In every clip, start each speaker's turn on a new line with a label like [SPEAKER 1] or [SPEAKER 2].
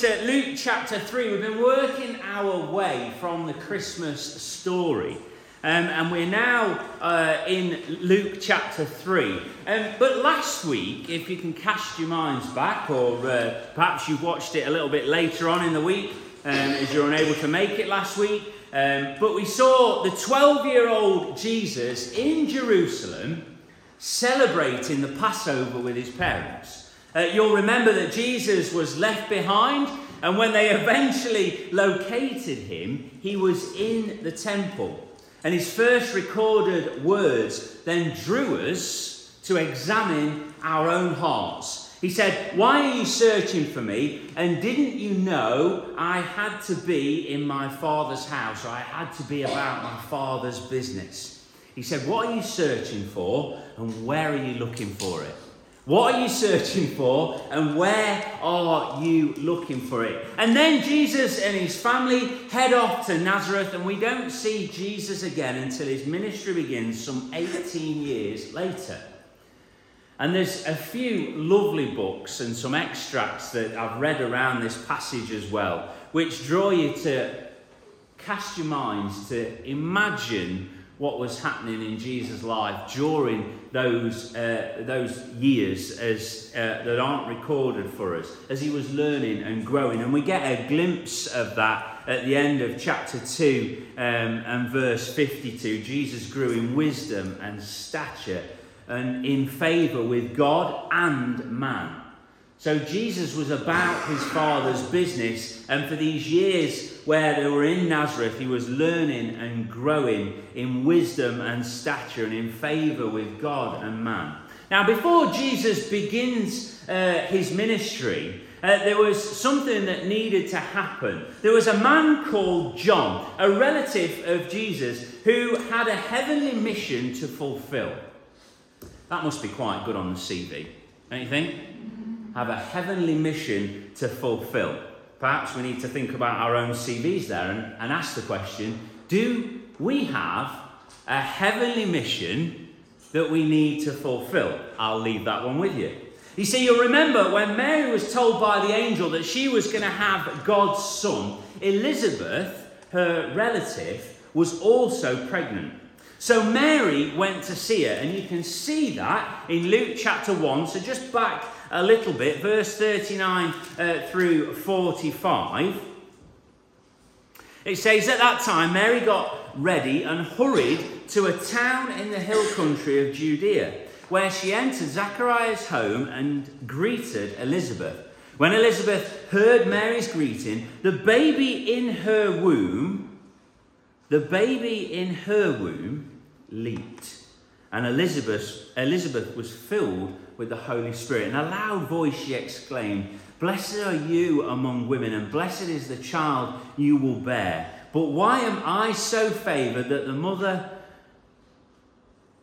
[SPEAKER 1] to Luke chapter 3. We've been working our way from the Christmas story. Um, and we're now uh, in Luke chapter 3. Um, but last week, if you can cast your minds back, or uh, perhaps you've watched it a little bit later on in the week, um, as you're unable to make it last week, um, but we saw the 12 year old Jesus in Jerusalem celebrating the Passover with his parents. Uh, you'll remember that Jesus was left behind, and when they eventually located him, he was in the temple. And his first recorded words then drew us to examine our own hearts. He said, Why are you searching for me? And didn't you know I had to be in my father's house, or I had to be about my father's business? He said, What are you searching for, and where are you looking for it? What are you searching for and where are you looking for it? And then Jesus and his family head off to Nazareth, and we don't see Jesus again until his ministry begins some 18 years later. And there's a few lovely books and some extracts that I've read around this passage as well, which draw you to cast your minds to imagine what was happening in Jesus' life during those, uh, those years as, uh, that aren't recorded for us, as he was learning and growing. And we get a glimpse of that at the end of chapter 2 um, and verse 52. Jesus grew in wisdom and stature and in favour with God and man. So Jesus was about his father's business, and for these years where they were in Nazareth, he was learning and growing in wisdom and stature and in favour with God and man. Now, before Jesus begins uh, his ministry, uh, there was something that needed to happen. There was a man called John, a relative of Jesus, who had a heavenly mission to fulfill. That must be quite good on the CV, don't you think? have a heavenly mission to fulfill. Perhaps we need to think about our own CVs there and, and ask the question do we have a heavenly mission that we need to fulfill? I'll leave that one with you. You see, you'll remember when Mary was told by the angel that she was going to have God's son, Elizabeth, her relative, was also pregnant. So Mary went to see her, and you can see that in Luke chapter 1. So just back a little bit, verse 39 uh, through 45. It says, At that time, Mary got ready and hurried to a town in the hill country of Judea, where she entered Zachariah's home and greeted Elizabeth. When Elizabeth heard Mary's greeting, the baby in her womb the baby in her womb leaped, and Elizabeth, Elizabeth was filled with the Holy Spirit. In a loud voice, she exclaimed, Blessed are you among women, and blessed is the child you will bear. But why am I so favored that the mother.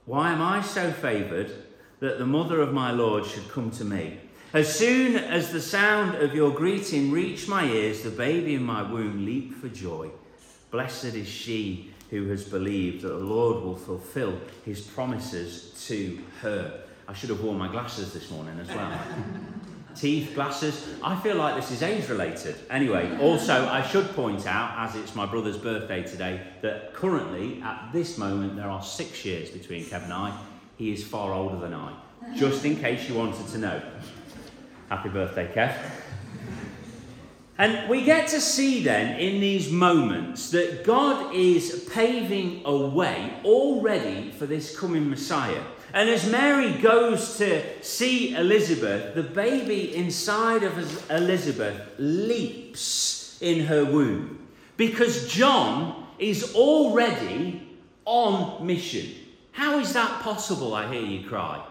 [SPEAKER 1] Why am I so favored that the mother of my Lord should come to me? As soon as the sound of your greeting reached my ears, the baby in my womb leaped for joy. Blessed is she who has believed that the Lord will fulfill his promises to her. I should have worn my glasses this morning as well. Teeth, glasses. I feel like this is age related. Anyway, also, I should point out, as it's my brother's birthday today, that currently, at this moment, there are six years between Kev and I. He is far older than I, just in case you wanted to know. Happy birthday, Kev. And we get to see then in these moments that God is paving a way already for this coming Messiah. And as Mary goes to see Elizabeth, the baby inside of Elizabeth leaps in her womb because John is already on mission. How is that possible? I hear you cry.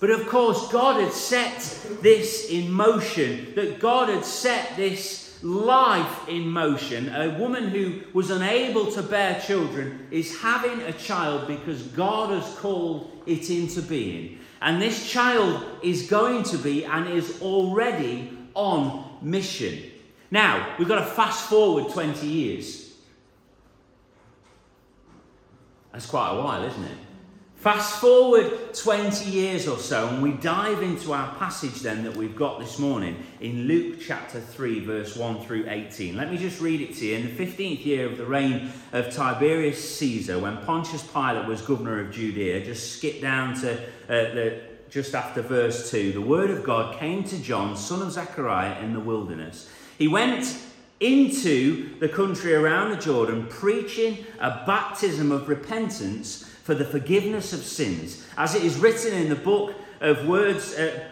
[SPEAKER 1] But of course, God had set this in motion, that God had set this life in motion. A woman who was unable to bear children is having a child because God has called it into being. And this child is going to be and is already on mission. Now, we've got to fast forward 20 years. That's quite a while, isn't it? Fast forward 20 years or so, and we dive into our passage then that we've got this morning in Luke chapter 3, verse 1 through 18. Let me just read it to you. In the 15th year of the reign of Tiberius Caesar, when Pontius Pilate was governor of Judea, just skip down to uh, the, just after verse 2, the word of God came to John, son of Zechariah, in the wilderness. He went into the country around the Jordan, preaching a baptism of repentance for the forgiveness of sins. As it is written in the book of words, uh,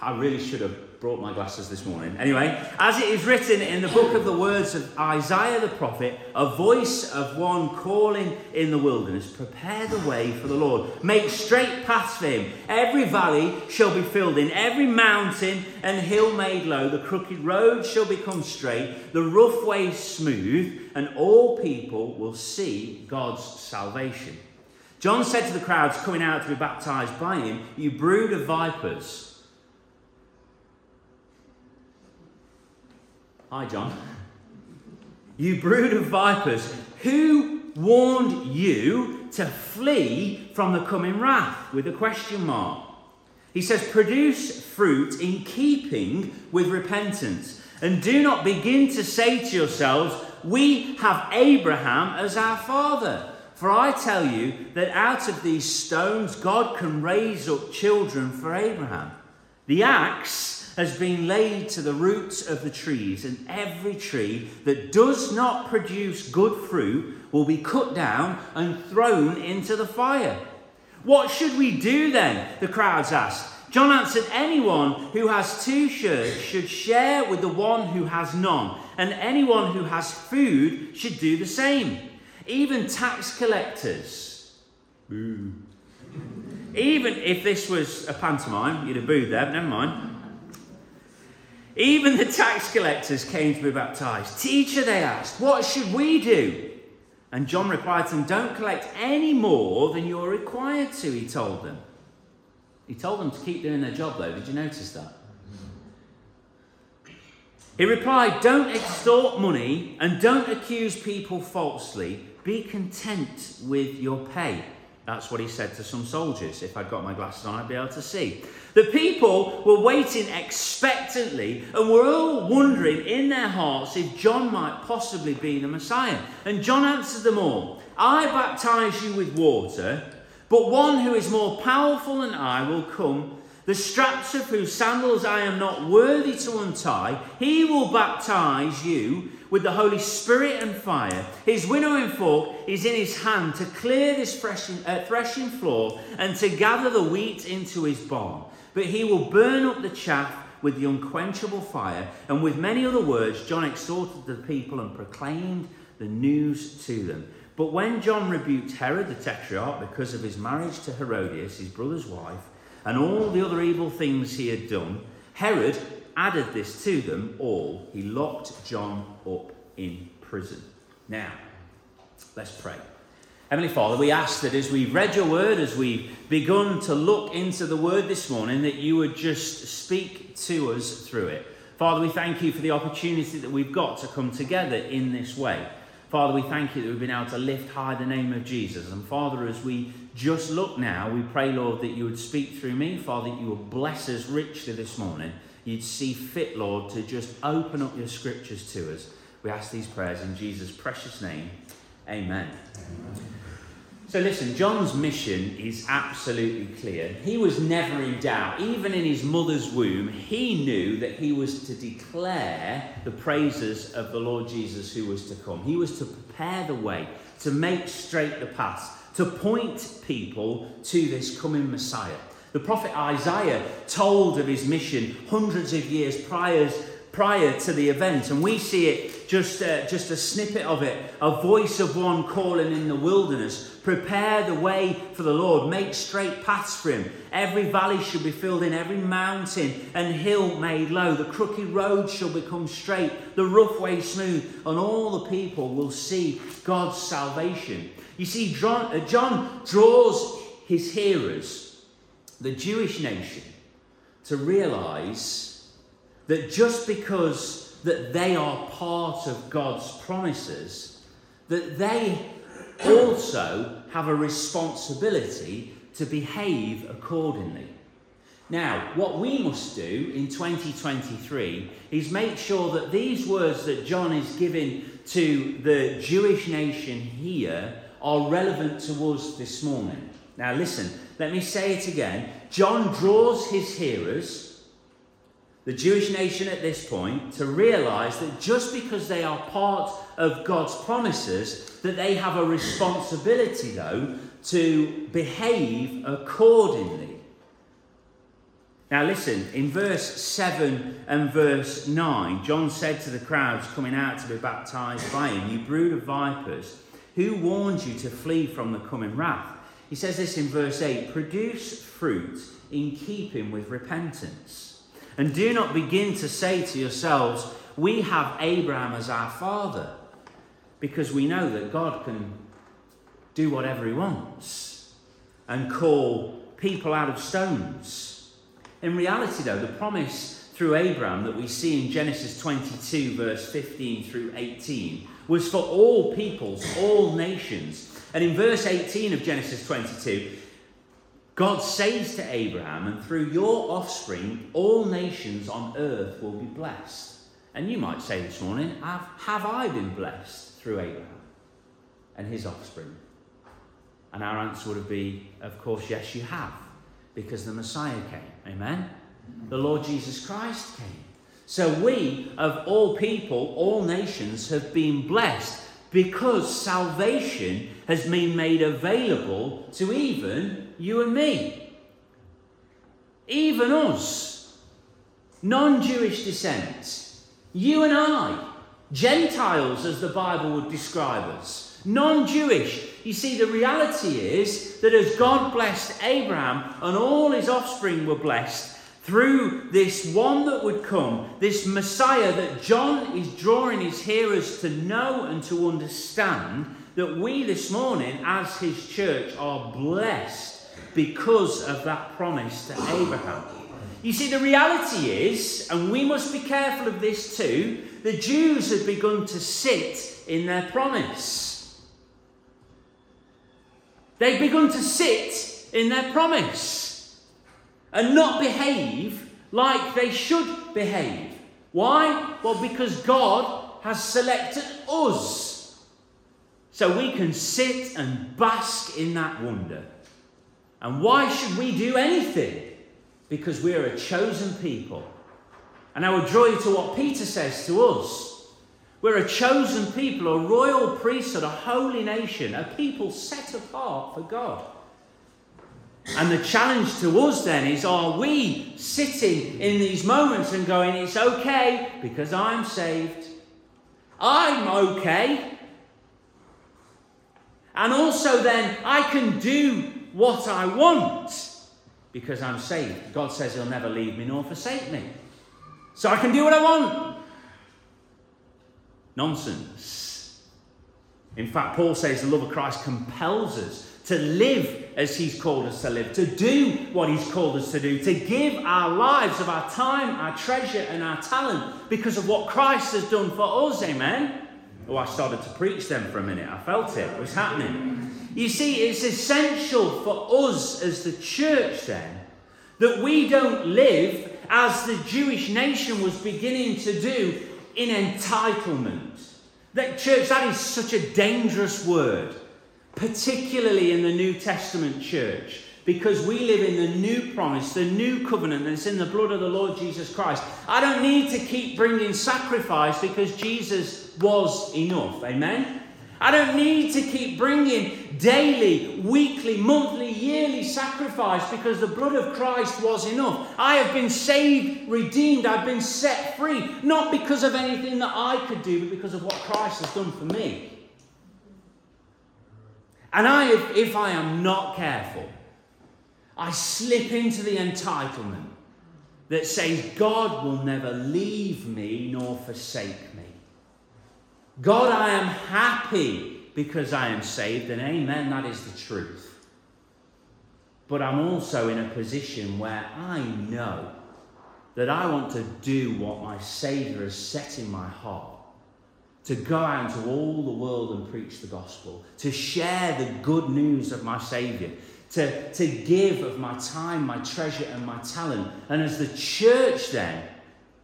[SPEAKER 1] I really should have brought my glasses this morning. Anyway, as it is written in the book of the words of Isaiah the prophet, a voice of one calling in the wilderness, prepare the way for the Lord, make straight paths for him. Every valley shall be filled in, every mountain and hill made low, the crooked road shall become straight, the rough way smooth, and all people will see God's salvation. John said to the crowds coming out to be baptized by him, You brood of vipers. Hi, John. You brood of vipers, who warned you to flee from the coming wrath? With a question mark. He says, Produce fruit in keeping with repentance, and do not begin to say to yourselves, We have Abraham as our father. For I tell you that out of these stones God can raise up children for Abraham. The axe has been laid to the roots of the trees, and every tree that does not produce good fruit will be cut down and thrown into the fire. What should we do then? The crowds asked. John answered, Anyone who has two shirts should share with the one who has none, and anyone who has food should do the same. Even tax collectors. Boo. Even if this was a pantomime, you'd have booed there, never mind. Even the tax collectors came to be baptized. Teacher, they asked, what should we do? And John replied to them, Don't collect any more than you're required to, he told them. He told them to keep doing their job, though. Did you notice that? He replied, Don't extort money and don't accuse people falsely. Be content with your pay. That's what he said to some soldiers. If I'd got my glasses on, I'd be able to see. The people were waiting expectantly and were all wondering in their hearts if John might possibly be the Messiah. And John answered them all I baptize you with water, but one who is more powerful than I will come the straps of whose sandals I am not worthy to untie, he will baptize you with the Holy Spirit and fire. His winnowing fork is in his hand to clear this threshing, uh, threshing floor and to gather the wheat into his barn. But he will burn up the chaff with the unquenchable fire. And with many other words, John exhorted the people and proclaimed the news to them. But when John rebuked Herod the Tetrarch because of his marriage to Herodias, his brother's wife, and all the other evil things he had done, Herod added this to them all. He locked John up in prison. Now, let's pray. Heavenly Father, we ask that as we've read your word, as we've begun to look into the word this morning, that you would just speak to us through it. Father, we thank you for the opportunity that we've got to come together in this way. Father, we thank you that we've been able to lift high the name of Jesus. And Father, as we just look now, we pray, Lord, that you would speak through me. Father, that you would bless us richly this morning. You'd see fit, Lord, to just open up your scriptures to us. We ask these prayers in Jesus' precious name. Amen. Amen. So, listen, John's mission is absolutely clear. He was never in doubt. Even in his mother's womb, he knew that he was to declare the praises of the Lord Jesus who was to come. He was to prepare the way, to make straight the paths, to point people to this coming Messiah. The prophet Isaiah told of his mission hundreds of years prior, prior to the event, and we see it just, uh, just a snippet of it a voice of one calling in the wilderness prepare the way for the Lord, make straight paths for him. Every valley shall be filled in, every mountain and hill made low. The crooked road shall become straight, the rough way smooth, and all the people will see God's salvation. You see, John, uh, John draws his hearers, the Jewish nation, to realize that just because that they are part of God's promises, that they also have a responsibility to behave accordingly. Now, what we must do in 2023 is make sure that these words that John is giving to the Jewish nation here are relevant to us this morning. Now, listen, let me say it again. John draws his hearers, the Jewish nation at this point, to realize that just because they are part of God's promises, that they have a responsibility, though, to behave accordingly. Now, listen, in verse 7 and verse 9, John said to the crowds coming out to be baptized by him, You brood of vipers, who warned you to flee from the coming wrath? He says this in verse 8 Produce fruit in keeping with repentance. And do not begin to say to yourselves, We have Abraham as our father, because we know that God can do whatever he wants and call people out of stones in reality, though, the promise through Abraham that we see in Genesis 22, verse 15 through 18, was for all peoples, all nations. And in verse 18 of Genesis 22, God says to Abraham, and through your offspring, all nations on earth will be blessed. And you might say this morning, have, have I been blessed through Abraham and his offspring? And our answer would be, of course, yes, you have because the Messiah came. Amen? The Lord Jesus Christ came. So we, of all people, all nations, have been blessed because salvation has been made available to even you and me. Even us, non Jewish descent, you and I, Gentiles as the Bible would describe us, non Jewish, you see, the reality is that as God blessed Abraham and all his offspring were blessed through this one that would come, this Messiah that John is drawing his hearers to know and to understand, that we this morning, as his church, are blessed because of that promise to Abraham. You see, the reality is, and we must be careful of this too, the Jews had begun to sit in their promise. They've begun to sit in their promise and not behave like they should behave. Why? Well, because God has selected us. So we can sit and bask in that wonder. And why should we do anything? Because we're a chosen people. And I would draw you to what Peter says to us we're a chosen people, a royal priesthood, a holy nation, a people set apart for God. And the challenge to us then is are we sitting in these moments and going, it's okay because I'm saved? I'm okay. And also then, I can do what I want because I'm saved. God says He'll never leave me nor forsake me. So I can do what I want. Nonsense. In fact, Paul says the love of Christ compels us to live as he's called us to live, to do what he's called us to do, to give our lives of our time, our treasure, and our talent because of what Christ has done for us. Amen. Oh, I started to preach then for a minute. I felt it. It was happening. You see, it's essential for us as the church then that we don't live as the Jewish nation was beginning to do in entitlement. That church, that is such a dangerous word, particularly in the New Testament church, because we live in the new promise, the new covenant that's in the blood of the Lord Jesus Christ. I don't need to keep bringing sacrifice because Jesus was enough. Amen? I don't need to keep bringing daily, weekly, monthly, yearly sacrifice because the blood of Christ was enough. I have been saved, redeemed, I've been set free, not because of anything that I could do, but because of what Christ has done for me. And I, if, if I am not careful, I slip into the entitlement that says God will never leave me nor forsake me. God, I am happy because I am saved, and amen, that is the truth. But I'm also in a position where I know that I want to do what my Saviour has set in my heart. to go out into all the world and preach the gospel, to share the good news of my Saviour, to, to give of my time, my treasure, and my talent. And as the church, then,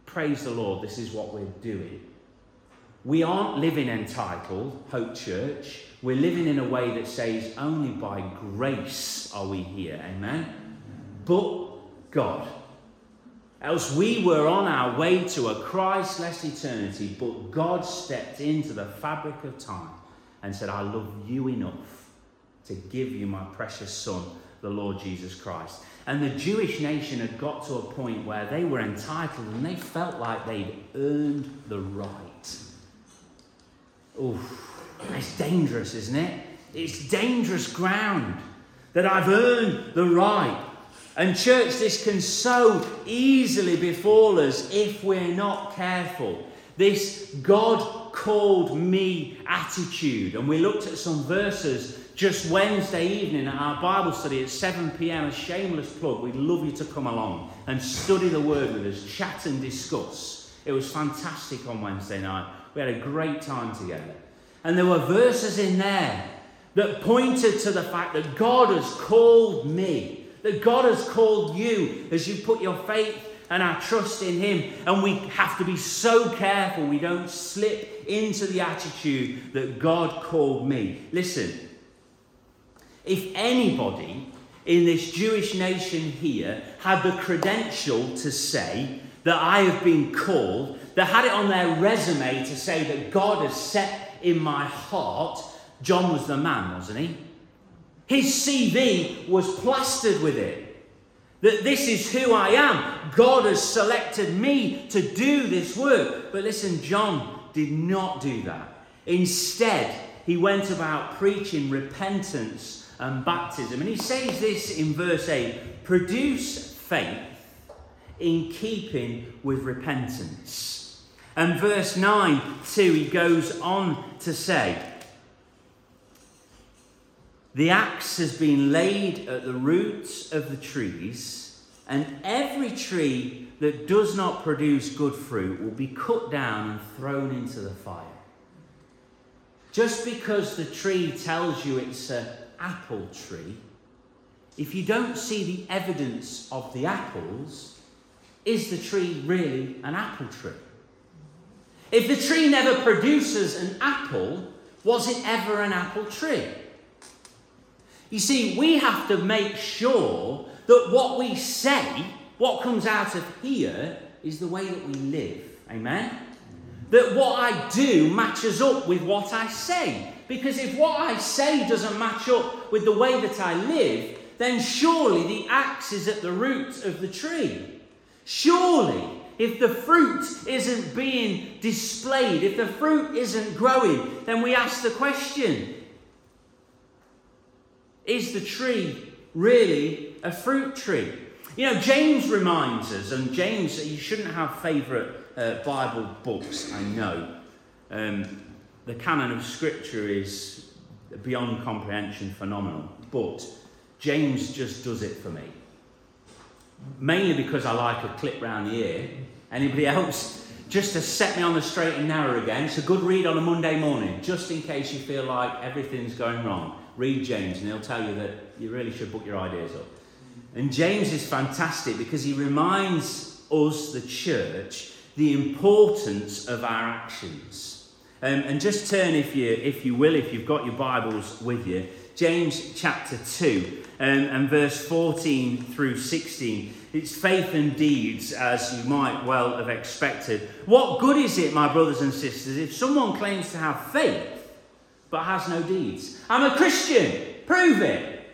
[SPEAKER 1] praise the Lord, this is what we're doing. We aren't living entitled, Hope Church. We're living in a way that says, only by grace are we here. Amen? But God. Else we were on our way to a Christless eternity, but God stepped into the fabric of time and said, I love you enough to give you my precious Son, the Lord Jesus Christ. And the Jewish nation had got to a point where they were entitled and they felt like they'd earned the right. Oh, it's dangerous, isn't it? It's dangerous ground that I've earned the right. And, church, this can so easily befall us if we're not careful. This God called me attitude. And we looked at some verses just Wednesday evening at our Bible study at 7 pm. A shameless plug. We'd love you to come along and study the word with us, chat and discuss. It was fantastic on Wednesday night. We had a great time together. And there were verses in there that pointed to the fact that God has called me that God has called you as you put your faith and our trust in Him. And we have to be so careful we don't slip into the attitude that God called me. Listen, if anybody in this Jewish nation here had the credential to say that I have been called, that had it on their resume to say that God has set in my heart, John was the man, wasn't he? His CV was plastered with it. That this is who I am. God has selected me to do this work. But listen, John did not do that. Instead, he went about preaching repentance and baptism. And he says this in verse 8 produce faith in keeping with repentance. And verse 9 too, he goes on to say, the axe has been laid at the roots of the trees, and every tree that does not produce good fruit will be cut down and thrown into the fire. Just because the tree tells you it's an apple tree, if you don't see the evidence of the apples, is the tree really an apple tree? If the tree never produces an apple, was it ever an apple tree? You see, we have to make sure that what we say, what comes out of here, is the way that we live. Amen? That what I do matches up with what I say. Because if what I say doesn't match up with the way that I live, then surely the axe is at the root of the tree. Surely, if the fruit isn't being displayed, if the fruit isn't growing, then we ask the question is the tree really a fruit tree? You know, James reminds us, and James, you shouldn't have favourite uh, Bible books, I know. Um, the canon of Scripture is beyond comprehension phenomenal, but James just does it for me. Mainly because I like a clip round the ear. Anybody else? Just to set me on the straight and narrow again. It's a good read on a Monday morning, just in case you feel like everything's going wrong read James and he'll tell you that you really should book your ideas up. And James is fantastic because he reminds us, the church, the importance of our actions. Um, and just turn, if you, if you will, if you've got your Bibles with you, James chapter 2 um, and verse 14 through 16. It's faith and deeds, as you might well have expected. What good is it, my brothers and sisters, if someone claims to have faith but has no deeds. I'm a Christian. Prove it.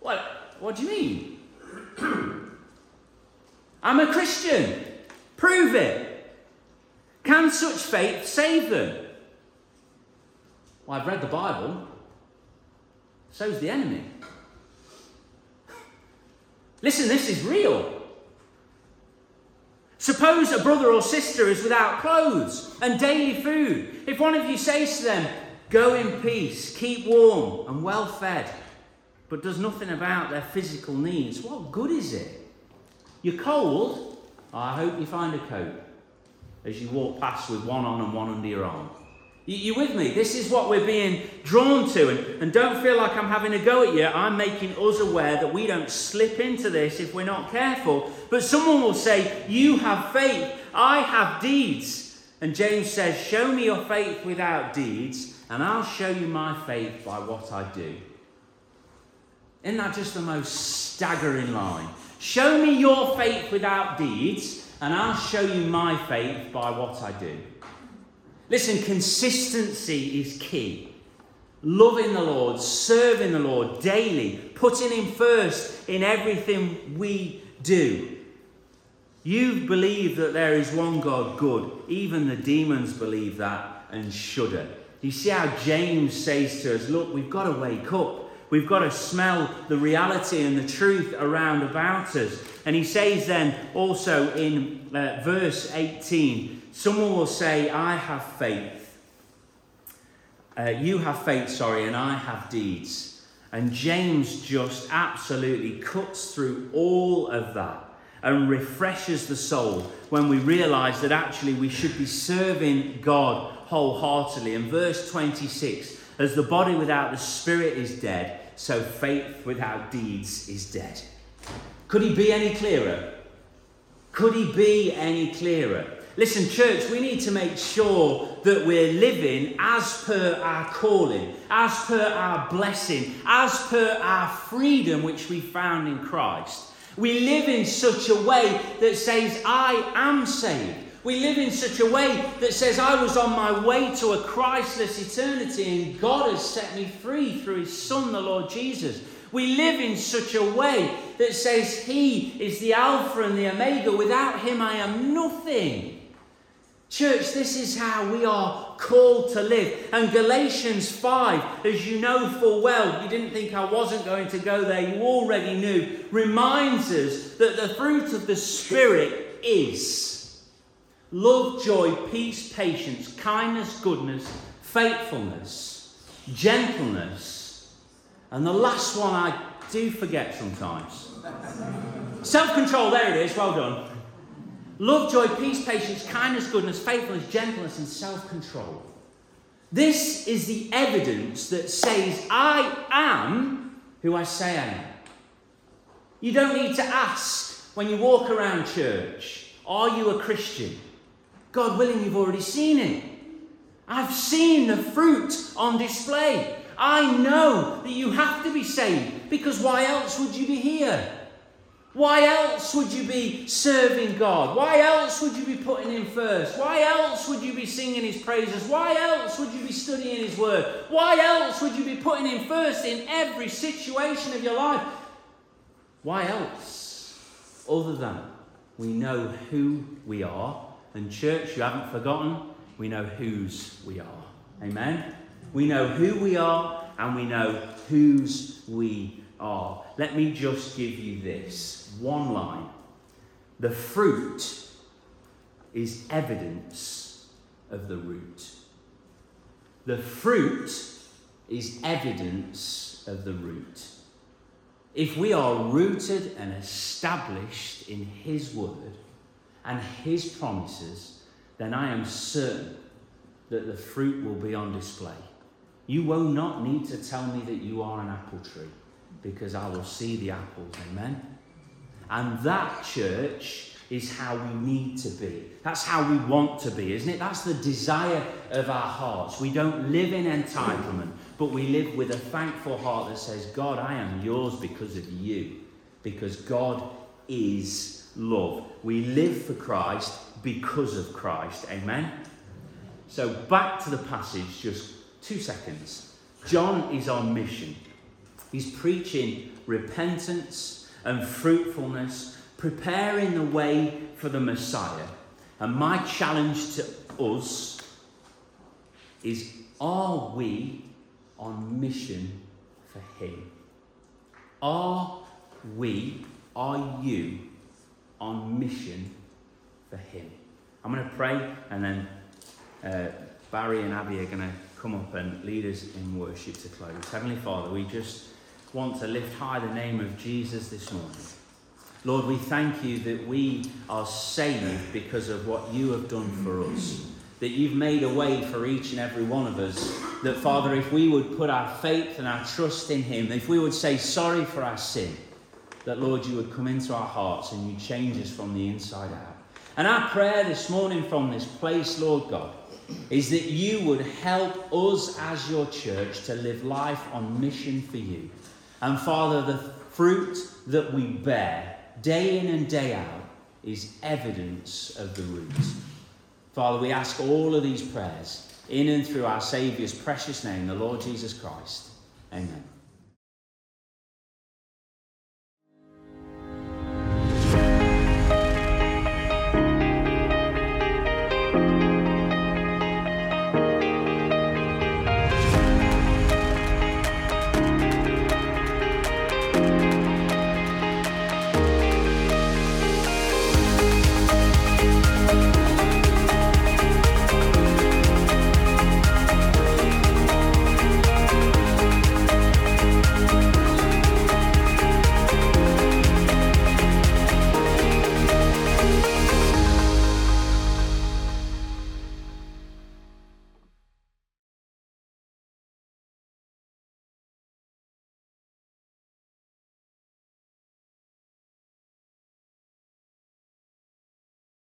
[SPEAKER 1] What, what do you mean? I'm a Christian. Prove it. Can such faith save them? Well, I've read the Bible. So's the enemy. Listen, this is real. Suppose a brother or sister is without clothes and daily food. If one of you says to them, Go in peace, keep warm and well fed, but does nothing about their physical needs, what good is it? You're cold? Oh, I hope you find a coat. As you walk past with one on and one under your arm. You, with me? This is what we're being drawn to. And, and don't feel like I'm having a go at you. I'm making us aware that we don't slip into this if we're not careful. But someone will say, You have faith, I have deeds. And James says, Show me your faith without deeds, and I'll show you my faith by what I do. Isn't that just the most staggering line? Show me your faith without deeds, and I'll show you my faith by what I do. Listen, consistency is key. Loving the Lord, serving the Lord daily, putting Him first in everything we do. You believe that there is one God good. Even the demons believe that and shudder. You see how James says to us, Look, we've got to wake up. We've got to smell the reality and the truth around about us. And he says then also in uh, verse 18, someone will say, I have faith. Uh, you have faith, sorry, and I have deeds. And James just absolutely cuts through all of that and refreshes the soul when we realize that actually we should be serving God wholeheartedly. In verse 26, as the body without the spirit is dead, so faith without deeds is dead. Could he be any clearer? Could he be any clearer? Listen, church, we need to make sure that we're living as per our calling, as per our blessing, as per our freedom which we found in Christ. We live in such a way that says, I am saved. We live in such a way that says, I was on my way to a Christless eternity and God has set me free through his Son, the Lord Jesus. We live in such a way that says, He is the Alpha and the Omega. Without Him, I am nothing. Church, this is how we are called to live. And Galatians 5, as you know full well, you didn't think I wasn't going to go there, you already knew, reminds us that the fruit of the Spirit is love, joy, peace, patience, kindness, goodness, faithfulness, gentleness, and the last one I do forget sometimes. Self control, there it is, well done. Love, joy, peace, patience, kindness, goodness, faithfulness, gentleness, and self control. This is the evidence that says, I am who I say I am. You don't need to ask when you walk around church, Are you a Christian? God willing, you've already seen it. I've seen the fruit on display. I know that you have to be saved because why else would you be here? Why else would you be serving God? Why else would you be putting Him first? Why else would you be singing His praises? Why else would you be studying His Word? Why else would you be putting Him first in every situation of your life? Why else? Other than we know who we are, and church, you haven't forgotten, we know whose we are. Amen? We know who we are, and we know whose we are. Let me just give you this one line. The fruit is evidence of the root. The fruit is evidence of the root. If we are rooted and established in His word and His promises, then I am certain that the fruit will be on display. You will not need to tell me that you are an apple tree because I will see the apples. Amen. And that church is how we need to be. That's how we want to be, isn't it? That's the desire of our hearts. We don't live in entitlement, but we live with a thankful heart that says, God, I am yours because of you, because God is love. We live for Christ because of Christ. Amen? So, back to the passage, just two seconds. John is on mission. He's preaching repentance and fruitfulness, preparing the way for the Messiah. And my challenge to us is are we on mission for Him? Are we, are you on mission for Him? I'm going to pray and then uh, Barry and Abby are going to come up and lead us in worship to close. Heavenly Father, we just want to lift high the name of Jesus this morning. Lord, we thank you that we are saved because of what you have done for us. That you've made a way for each and every one of us. That, Father, if we would put our faith and our trust in Him, if we would say sorry for our sin, that, Lord, you would come into our hearts and you change us from the inside out. And our prayer this morning from this place, Lord God, is that you would help us as your church to live life on mission for you. And Father, the fruit that we bear day in and day out, is evidence of the roots. Father, we ask all of these prayers in and through our Saviour's precious name, the Lord Jesus Christ. Amen.